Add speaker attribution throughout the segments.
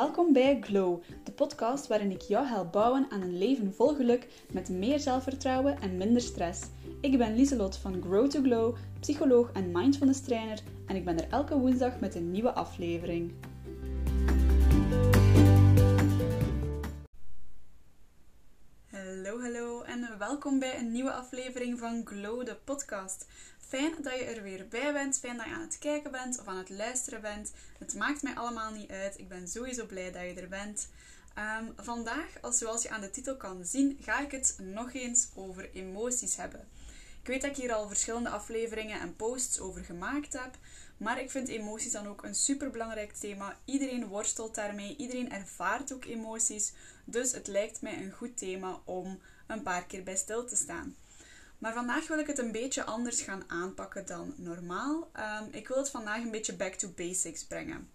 Speaker 1: Welkom bij Glow, de podcast waarin ik jou help bouwen aan een leven vol geluk met meer zelfvertrouwen en minder stress. Ik ben Lieselot van Grow to Glow, psycholoog en mindfulness trainer en ik ben er elke woensdag met een nieuwe aflevering. Welkom bij een nieuwe aflevering van Glow, de podcast. Fijn dat je er weer bij bent. Fijn dat je aan het kijken bent of aan het luisteren bent. Het maakt mij allemaal niet uit. Ik ben sowieso blij dat je er bent. Um, vandaag, zoals je aan de titel kan zien, ga ik het nog eens over emoties hebben. Ik weet dat ik hier al verschillende afleveringen en posts over gemaakt heb, maar ik vind emoties dan ook een superbelangrijk thema. Iedereen worstelt daarmee, iedereen ervaart ook emoties, dus het lijkt mij een goed thema om een paar keer bij stil te staan. Maar vandaag wil ik het een beetje anders gaan aanpakken dan normaal. Um, ik wil het vandaag een beetje back to basics brengen.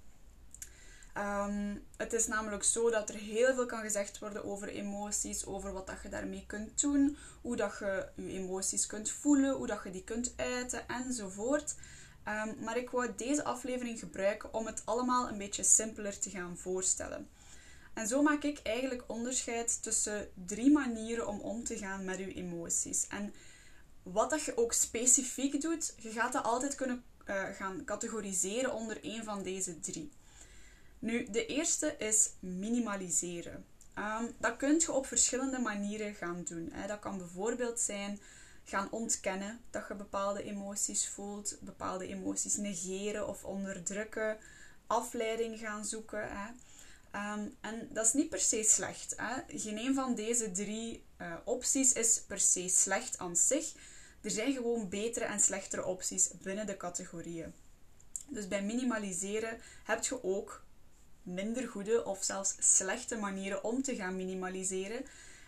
Speaker 1: Um, het is namelijk zo dat er heel veel kan gezegd worden over emoties, over wat dat je daarmee kunt doen, hoe dat je je emoties kunt voelen, hoe dat je die kunt uiten enzovoort. Um, maar ik wou deze aflevering gebruiken om het allemaal een beetje simpeler te gaan voorstellen. En zo maak ik eigenlijk onderscheid tussen drie manieren om om te gaan met je emoties. En wat dat je ook specifiek doet, je gaat dat altijd kunnen uh, gaan categoriseren onder een van deze drie. Nu, de eerste is minimaliseren. Um, dat kun je op verschillende manieren gaan doen. Hè. Dat kan bijvoorbeeld zijn gaan ontkennen dat je bepaalde emoties voelt, bepaalde emoties negeren of onderdrukken, afleiding gaan zoeken. Hè. Um, en dat is niet per se slecht. Hè. Geen een van deze drie uh, opties is per se slecht aan zich. Er zijn gewoon betere en slechtere opties binnen de categorieën. Dus bij minimaliseren heb je ook minder goede of zelfs slechte manieren om te gaan minimaliseren.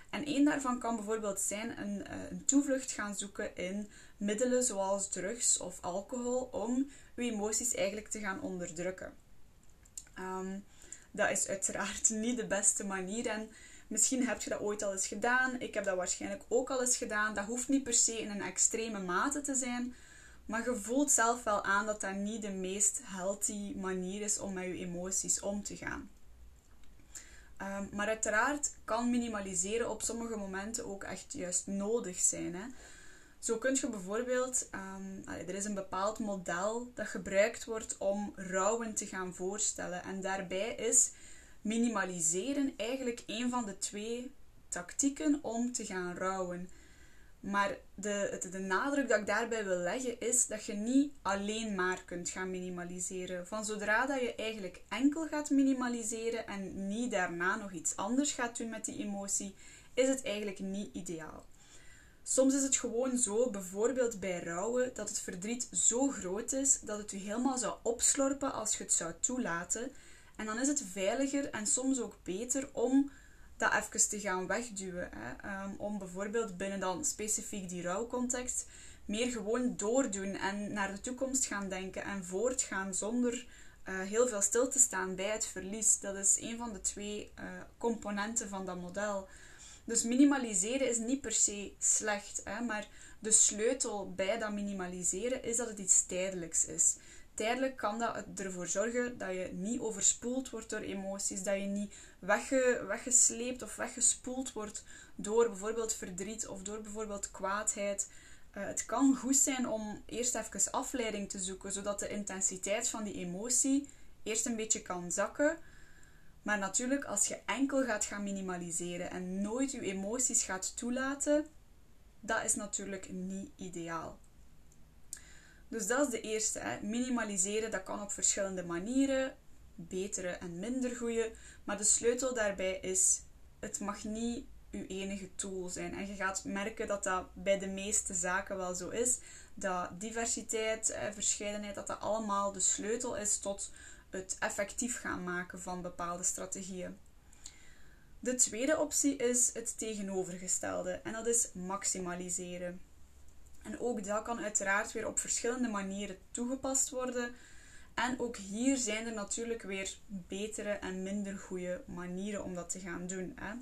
Speaker 1: En één daarvan kan bijvoorbeeld zijn een, eh, een toevlucht gaan zoeken in middelen zoals drugs of alcohol om je emoties eigenlijk te gaan onderdrukken. Um, dat is uiteraard niet de beste manier en Misschien heb je dat ooit al eens gedaan. Ik heb dat waarschijnlijk ook al eens gedaan. Dat hoeft niet per se in een extreme mate te zijn. Maar je voelt zelf wel aan dat dat niet de meest healthy manier is om met je emoties om te gaan. Ehm, maar uiteraard kan minimaliseren op sommige momenten ook echt juist nodig zijn. Hè? Zo kun je bijvoorbeeld, um, er is een bepaald model dat gebruikt wordt om rouwen te gaan voorstellen. En daarbij is minimaliseren eigenlijk een van de twee tactieken om te gaan rouwen. Maar de, de, nadruk dat ik daarbij wil leggen is dat je niet alleen maar kunt gaan minimaliseren. Van zodra dat je eigenlijk enkel gaat minimaliseren en niet daarna nog iets anders gaat doen met die emotie, is het eigenlijk niet ideaal. Soms is het gewoon zo, bijvoorbeeld bij rouwen, dat het verdriet zo groot is dat het je helemaal zou opslorpen als je het zou toelaten. En dan is het veiliger en soms ook beter om dat even te gaan wegduwen. Hè. Um, om bijvoorbeeld binnen dan specifiek die rouwcontext meer gewoon doordoen en naar de toekomst gaan denken en voortgaan zonder uh, heel veel stil te staan bij het verlies. Dat is een van de twee uh, componenten van dat model. Dus minimaliseren is niet per se slecht, hè, maar de sleutel bij dat minimaliseren is dat het iets tijdelijks is tijdelijk kan dat ervoor zorgen dat je niet overspoeld wordt door emoties, dat je niet wegge, weggesleept of weggespoeld wordt door bijvoorbeeld verdriet of door bijvoorbeeld kwaadheid. Uh, het kan goed zijn om eerst even afleiding te zoeken, zodat de intensiteit van die emotie eerst een beetje kan zakken. Maar natuurlijk, als je enkel gaat gaan minimaliseren en nooit je emoties gaat toelaten, dat is natuurlijk niet ideaal. Dus dat is de eerste. Minimaliseren, dat kan op verschillende manieren. Betere en minder goede. Maar de sleutel daarbij is, het mag niet uw enige tool zijn. En je gaat merken dat dat bij de meeste zaken wel zo is. Dat diversiteit, eh, verscheidenheid, dat dat allemaal de sleutel is tot het effectief gaan maken van bepaalde strategieën. De tweede optie is het tegenovergestelde en dat is maximaliseren. En ook dat kan uiteraard weer op verschillende manieren toegepast worden. En ook hier zijn er natuurlijk weer betere en minder goede manieren om dat te gaan doen. Hè.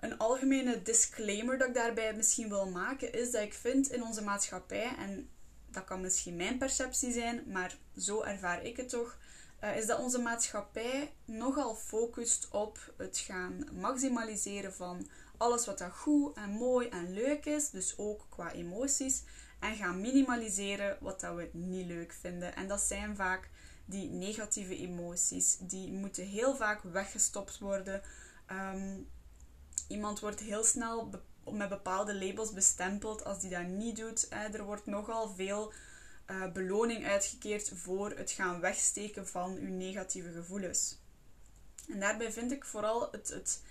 Speaker 1: Een algemene disclaimer dat ik daarbij misschien wil maken is dat ik vind in onze maatschappij, en dat kan misschien mijn perceptie zijn, maar zo ervaar ik het toch, uh, is dat onze maatschappij nogal focust op het gaan maximaliseren van alles wat dat goed en mooi en leuk is, dus ook qua emoties, en gaan minimaliseren wat dat we niet leuk vinden. En dat zijn vaak die negatieve emoties. Die moeten heel vaak weggestopt worden. Ehm, iemand wordt heel snel met bepaalde labels bestempeld als die dat niet doet. Er wordt nogal veel uh, beloning uitgekeerd voor het gaan wegsteken van uw negatieve gevoelens. En daarbij vind ik vooral het, het,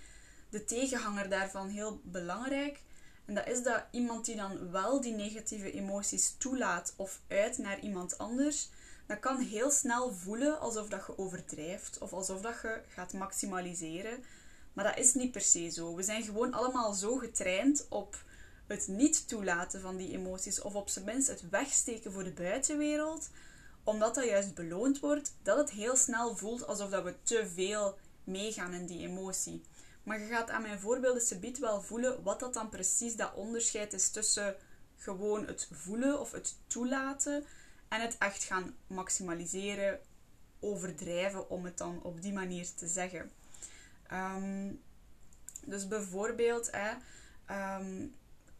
Speaker 1: de tegenhanger daarvan heel belangrijk. En dat is dat iemand die dan wel die negatieve emoties toelaat of uit naar iemand anders, dat kan heel snel voelen alsof dat je overdrijft of alsof dat je gaat maximaliseren. Maar dat is niet per se zo. We zijn gewoon allemaal zo getraind op het niet toelaten van die emoties of op zijn minst het wegsteken voor de buitenwereld, omdat dat juist beloond wordt, dat het heel snel voelt alsof dat we te veel meegaan in die emotie. Maar je gaat aan mijn voorbeelden subiet wel voelen wat dat dan precies dat onderscheid is tussen gewoon het voelen of het toelaten en het echt gaan maximaliseren, overdrijven om het dan op die manier te zeggen. Ehm, dus bijvoorbeeld, hè, ehm,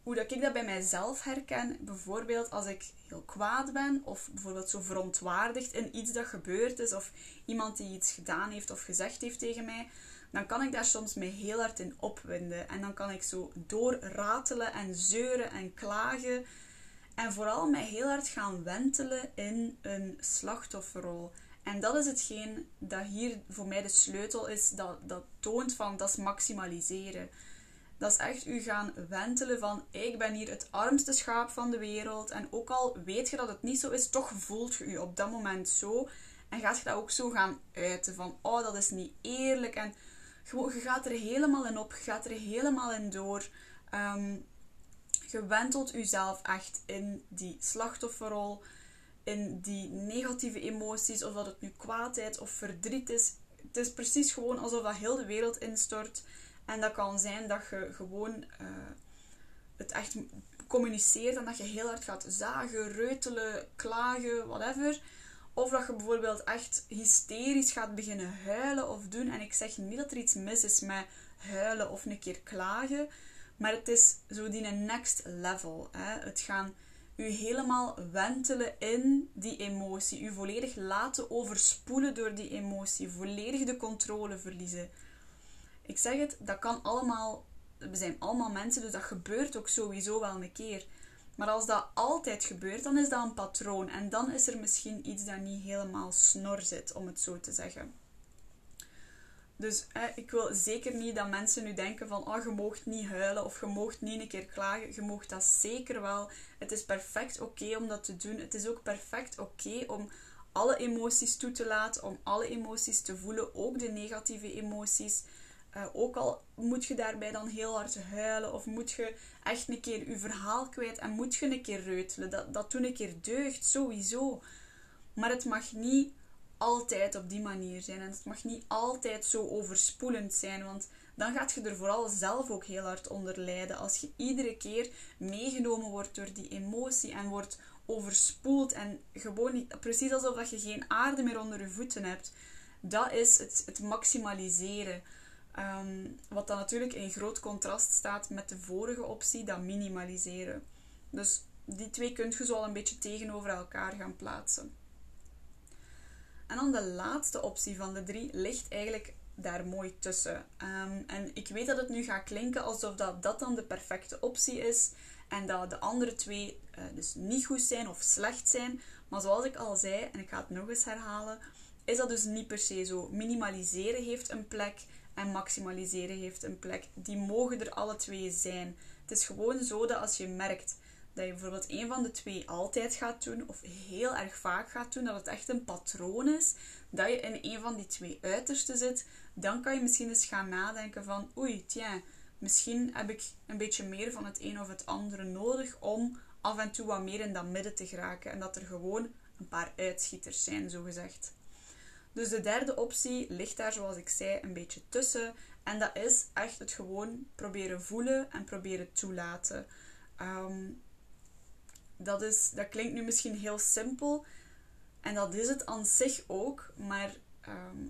Speaker 1: hoe dat ik dat bij mijzelf herken, bijvoorbeeld als ik heel kwaad ben of bijvoorbeeld zo verontwaardigd in iets dat gebeurd is of iemand die iets gedaan heeft of gezegd heeft tegen mij, dan kan ik daar soms me heel hard in opwinden. En dan kan ik zo doorratelen en zeuren en klagen. En vooral mij heel hard gaan wentelen in een slachtofferrol. En dat is hetgeen dat hier voor mij de sleutel is. Dat, dat toont van dat is maximaliseren. Dat is echt u gaan wentelen van ik ben hier het armste schaap van de wereld. En ook al weet je dat het niet zo is, toch voelt je u op dat moment zo. En gaat je dat ook zo gaan uiten van oh dat is niet eerlijk. En gewoon, je gaat er helemaal in op, je gaat er helemaal in door. Um, je wentelt jezelf echt in die slachtofferrol, in die negatieve emoties, of dat het nu kwaadheid of verdriet is. Het is precies gewoon alsof dat heel de wereld instort. En dat kan zijn dat je gewoon uh, het echt communiceert en dat je heel hard gaat zagen, reutelen, klagen, whatever. Of dat je bijvoorbeeld echt hysterisch gaat beginnen huilen of doen. En ik zeg niet dat er iets mis is met huilen of een keer klagen. Maar het is zo die next level. Hè? Het gaan u helemaal wentelen in die emotie. U volledig laten overspoelen door die emotie. Volledig de controle verliezen. Ik zeg het, dat kan allemaal. We zijn allemaal mensen, dus dat gebeurt ook sowieso wel een keer. Maar als dat altijd gebeurt, dan is dat een patroon. En dan is er misschien iets dat niet helemaal snor zit, om het zo te zeggen. Dus ik wil zeker niet dat mensen nu denken van oh, je moogt niet huilen of je moogt niet een keer klagen. Je moogt dat zeker wel. Het is perfect oké om dat te doen. Het is ook perfect oké om alle emoties toe te laten, om alle emoties te voelen, ook de negatieve emoties. Uh, ook al moet je daarbij dan heel hard huilen of moet je echt een keer je verhaal kwijt en moet je een keer reutelen. Dat, dat toen een keer deugt, sowieso. Maar het mag niet altijd op die manier zijn en het mag niet altijd zo overspoelend zijn, want dan gaat je er vooral zelf ook heel hard onder lijden. Als je iedere keer meegenomen wordt door die emotie en wordt overspoeld en gewoon niet, precies alsof dat je geen aarde meer onder je voeten hebt. Dat is het, het maximaliseren. Ehm, wat dan natuurlijk in groot contrast staat met de vorige optie, dat minimaliseren. Dus die twee kunt je zo al een beetje tegenover elkaar gaan plaatsen. En dan de laatste optie van de drie ligt eigenlijk daar mooi tussen. Ehm, en ik weet dat het nu gaat klinken alsof dat, dat dan de perfecte optie is en dat de andere twee uh, dus niet goed zijn of slecht zijn. Maar zoals ik al zei, en ik ga het nog eens herhalen, is dat dus niet per se zo. Minimaliseren heeft een plek en maximaliseren heeft een plek. Die mogen er alle twee zijn. Het is gewoon zo dat als je merkt dat je bijvoorbeeld een van de twee altijd gaat doen of heel erg vaak gaat doen, dat het echt een patroon is, dat je in een van die twee uitersten zit, dan kan je misschien eens gaan nadenken van oei, tja, misschien heb ik een beetje meer van het een of het andere nodig om af en toe wat meer in dat midden te geraken en dat er gewoon een paar uitschieters zijn, zo gezegd. Dus de derde optie ligt daar, zoals ik zei, een beetje tussen. En dat is echt het gewoon proberen voelen en proberen toelaten. Um, dat, is, dat klinkt nu misschien heel simpel, En dat is het aan zich ook, maar ehm,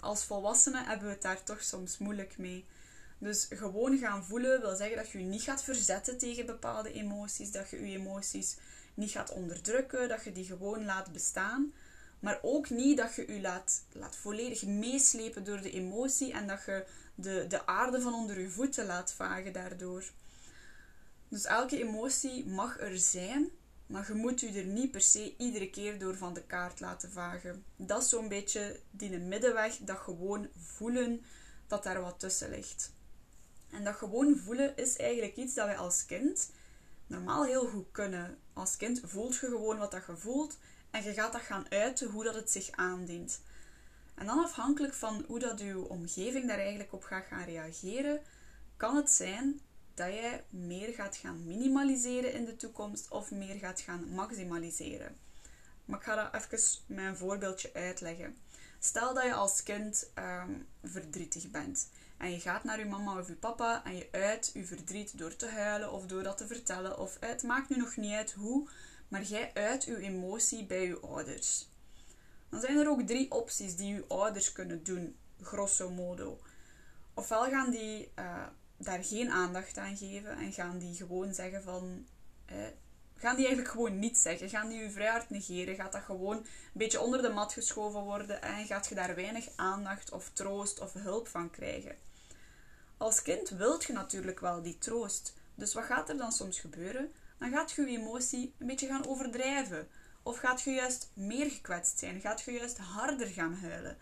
Speaker 1: als volwassenen hebben we het daar toch soms moeilijk mee. Dus gewoon gaan voelen wil zeggen dat je je niet gaat verzetten tegen bepaalde emoties, dat je je emoties niet gaat onderdrukken, dat je die gewoon laat bestaan. Maar ook niet dat je je laat, laat volledig meeslepen door de emotie en dat je de, de aarde van onder je voeten laat vagen daardoor. Dus elke emotie mag er zijn, maar je moet je er niet per se iedere keer door van de kaart laten vagen. Dat is zo'n beetje die middenweg, dat gewoon voelen dat daar wat tussen ligt. En dat gewoon voelen is eigenlijk iets dat wij als kind normaal heel goed kunnen. Als kind voelt je gewoon wat dat je voelt en je gaat dat gaan uiten hoe dat het zich aandient. En dan afhankelijk van hoe dat je omgeving daar eigenlijk op gaat gaan reageren, kan het zijn dat jij meer gaat gaan minimaliseren in de toekomst of meer gaat gaan maximaliseren. Maar ik ga dat even een voorbeeldje uitleggen. Stel dat je als kind ehm, verdrietig bent en je gaat naar je mama of je papa en je uit je verdriet door te huilen of door dat te vertellen of het maakt nu nog niet uit hoe, maar jij uit je emotie bij je ouders. Dan zijn er ook drie opties die je ouders kunnen doen, grosso modo. Ofwel gaan die uh, daar geen aandacht aan geven en gaan die gewoon zeggen van. Eh, gaan die eigenlijk gewoon niet zeggen. Gaan die je vrij negeren. Gaat dat gewoon een beetje onder de mat geschoven worden en gaat je daar weinig aandacht of troost of hulp van krijgen. Als kind wilt je natuurlijk wel die troost. Dus wat gaat er dan soms gebeuren? Dan gaat je je emotie een beetje gaan overdrijven. Of gaat je juist meer gekwetst zijn? Gaat je juist harder gaan huilen?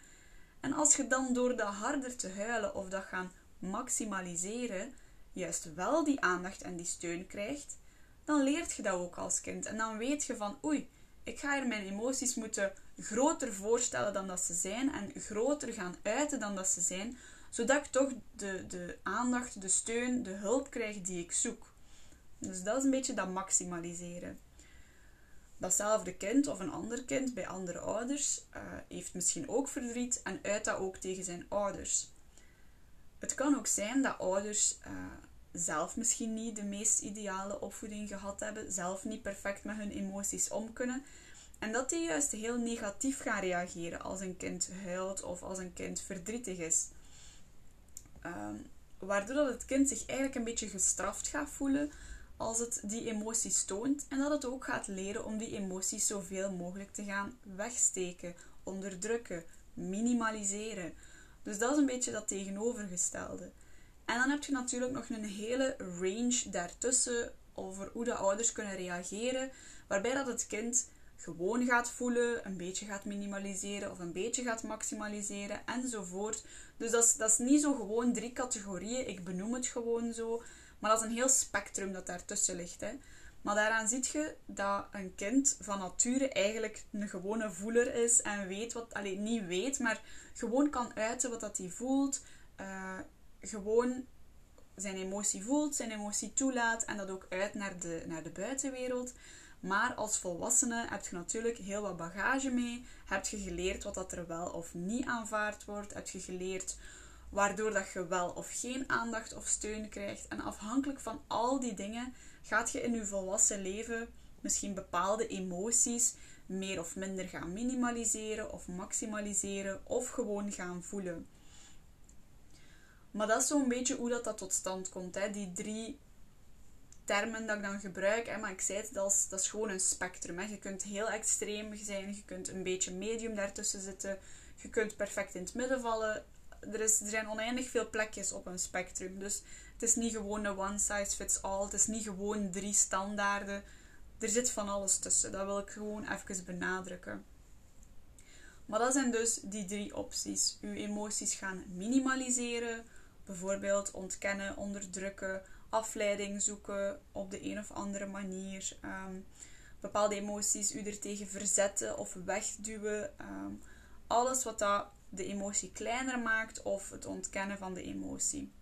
Speaker 1: En als je dan door dat harder te huilen of dat gaan maximaliseren, juist wel die aandacht en die steun krijgt, dan leert je dat ook als kind. En dan weet je van, oei, ik ga hier mijn emoties moeten groter voorstellen dan dat ze zijn en groter gaan uiten dan dat ze zijn, zodat ik toch de, de aandacht, de steun, de hulp krijg die ik zoek. Dus dat is een beetje dat maximaliseren. Datzelfde kind of een ander kind bij andere ouders uh, heeft misschien ook verdriet en uit dat ook tegen zijn ouders. Het kan ook zijn dat ouders uh, zelf misschien niet de meest ideale opvoeding gehad hebben, zelf niet perfect met hun emoties om kunnen. En dat die juist heel negatief gaan reageren als een kind huilt of als een kind verdrietig is. Uh, waardoor dat het kind zich eigenlijk een beetje gestraft gaat voelen als het die emoties toont en dat het ook gaat leren om die emoties zoveel mogelijk te gaan wegsteken, onderdrukken, minimaliseren. Dus dat is een beetje dat tegenovergestelde. En dan heb je natuurlijk nog een hele range daartussen over hoe de ouders kunnen reageren, waarbij dat het kind gewoon gaat voelen, een beetje gaat minimaliseren of een beetje gaat maximaliseren enzovoort. Dus dat is, dat is niet zo gewoon drie categorieën, ik benoem het gewoon zo, maar dat is een heel spectrum dat daartussen ligt. Hè. Maar daaraan ziet je dat een kind van nature eigenlijk een gewone voeler is en weet wat, alleen niet weet, maar gewoon kan uiten wat dat hij voelt. Uh, gewoon zijn emotie voelt, zijn emotie toelaat en dat ook uit naar de, naar de buitenwereld. Maar als volwassene heb je natuurlijk heel wat bagage mee. Heb je geleerd wat dat er wel of niet aanvaard wordt. Heb je geleerd waardoor dat je wel of geen aandacht of steun krijgt. En afhankelijk van al die dingen gaat je in je volwassen leven misschien bepaalde emoties meer of minder gaan minimaliseren of maximaliseren of gewoon gaan voelen. Maar dat is zo'n beetje hoe dat, dat tot stand komt. Hè? Die drie termen dat ik dan gebruik. Hè? Maar ik zei het, dat is, dat is gewoon een spectrum. Hè? Je kunt heel extreem zijn, je kunt een beetje medium daartussen zitten. Je kunt perfect in het midden vallen. Er, is, er zijn oneindig veel plekjes op een spectrum. Dus het is niet gewoon een one size fits all. Het is niet gewoon drie standaarden. Er zit van alles tussen. Dat wil ik gewoon even benadrukken. Maar dat zijn dus die drie opties. Uw emoties gaan minimaliseren, bijvoorbeeld ontkennen, onderdrukken, afleiding zoeken op de een of andere manier. Ehm, bepaalde emoties u er tegen verzetten of wegduwen. Um, alles wat dat de emotie kleiner maakt of het ontkennen van de emotie.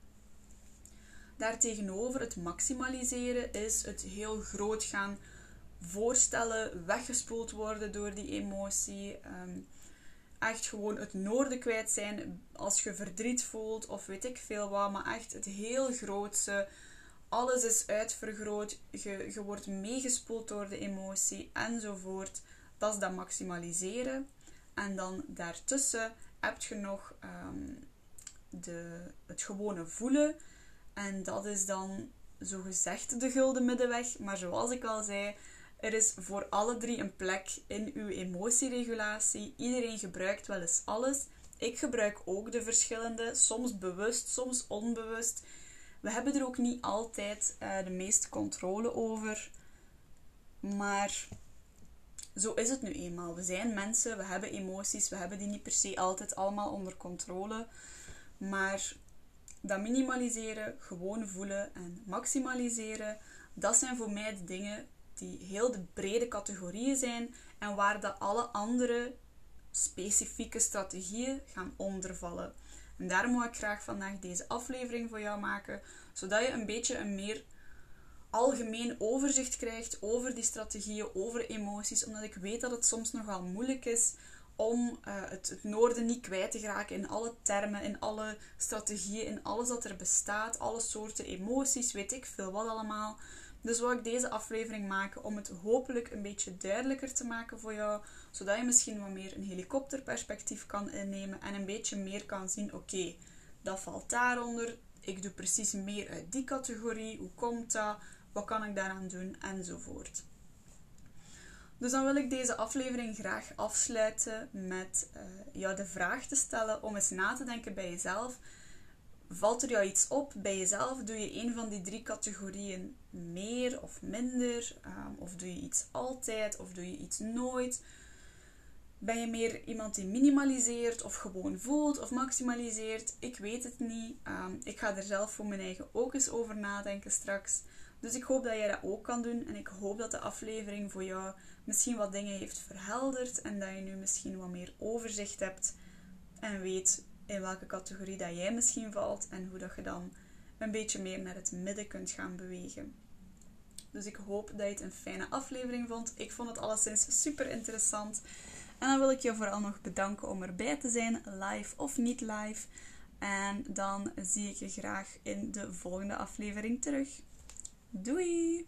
Speaker 1: Daartegenover het maximaliseren is het heel groot gaan voorstellen, weggespoeld worden door die emotie. Um, echt gewoon het noorden kwijt zijn als je verdriet voelt of weet ik veel wat, maar echt het heel grootste. Alles is uitvergroot, je, je wordt meegespoeld door de emotie enzovoort. Dat is dat maximaliseren. En dan daartussen heb je nog ehm, de, het gewone voelen. En dat is dan zogezegd de gulden middenweg. Maar zoals ik al zei, er is voor alle drie een plek in uw emotieregulatie. Iedereen gebruikt wel eens alles. Ik gebruik ook de verschillende, soms bewust, soms onbewust. We hebben er ook niet altijd uh, de meeste controle over. Maar zo is het nu eenmaal. We zijn mensen, we hebben emoties, we hebben die niet per se altijd allemaal onder controle. Maar dat minimaliseren, gewoon voelen en maximaliseren, dat zijn voor mij de dingen die heel de brede categorieën zijn en waar de alle andere specifieke strategieën gaan ondervallen. En daarom wil ik graag vandaag deze aflevering voor jou maken, zodat je een beetje een meer algemeen overzicht krijgt over die strategieën, over emoties, omdat ik weet dat het soms nogal moeilijk is om uh, het, het, noorden niet kwijt te geraken in alle termen, in alle strategieën, in alles dat er bestaat, alle soorten emoties, weet ik veel wat allemaal. Dus wil ik deze aflevering maken om het hopelijk een beetje duidelijker te maken voor jou, zodat je misschien wat meer een helikopterperspectief kan innemen en een beetje meer kan zien: oké, dat valt daaronder. Ik doe precies meer uit die categorie. Hoe komt dat? Wat kan ik daaraan doen? Enzovoort. Dus dan wil ik deze aflevering graag afsluiten met uh, jou de vraag te stellen om eens na te denken bij jezelf. Valt er jou iets op bij jezelf? Doe je een van die drie categorieën meer of minder? Um, of doe je iets altijd of doe je iets nooit? Ben je meer iemand die minimaliseert of gewoon voelt of maximaliseert? Ik weet het niet. Um, ik ga er zelf voor mijn eigen ook eens over nadenken straks. Dus ik hoop dat jij dat ook kan doen. En ik hoop dat de aflevering voor jou misschien wat dingen heeft verhelderd. En dat je nu misschien wat meer overzicht hebt. En weet in welke categorie dat jij misschien valt. En hoe dat je dan een beetje meer naar het midden kunt gaan bewegen. Dus ik hoop dat je het een fijne aflevering vond. Ik vond het alleszins super interessant. En dan wil ik je vooral nog bedanken om erbij te zijn, live of niet live. En dan zie ik je graag in de volgende aflevering terug. Doei!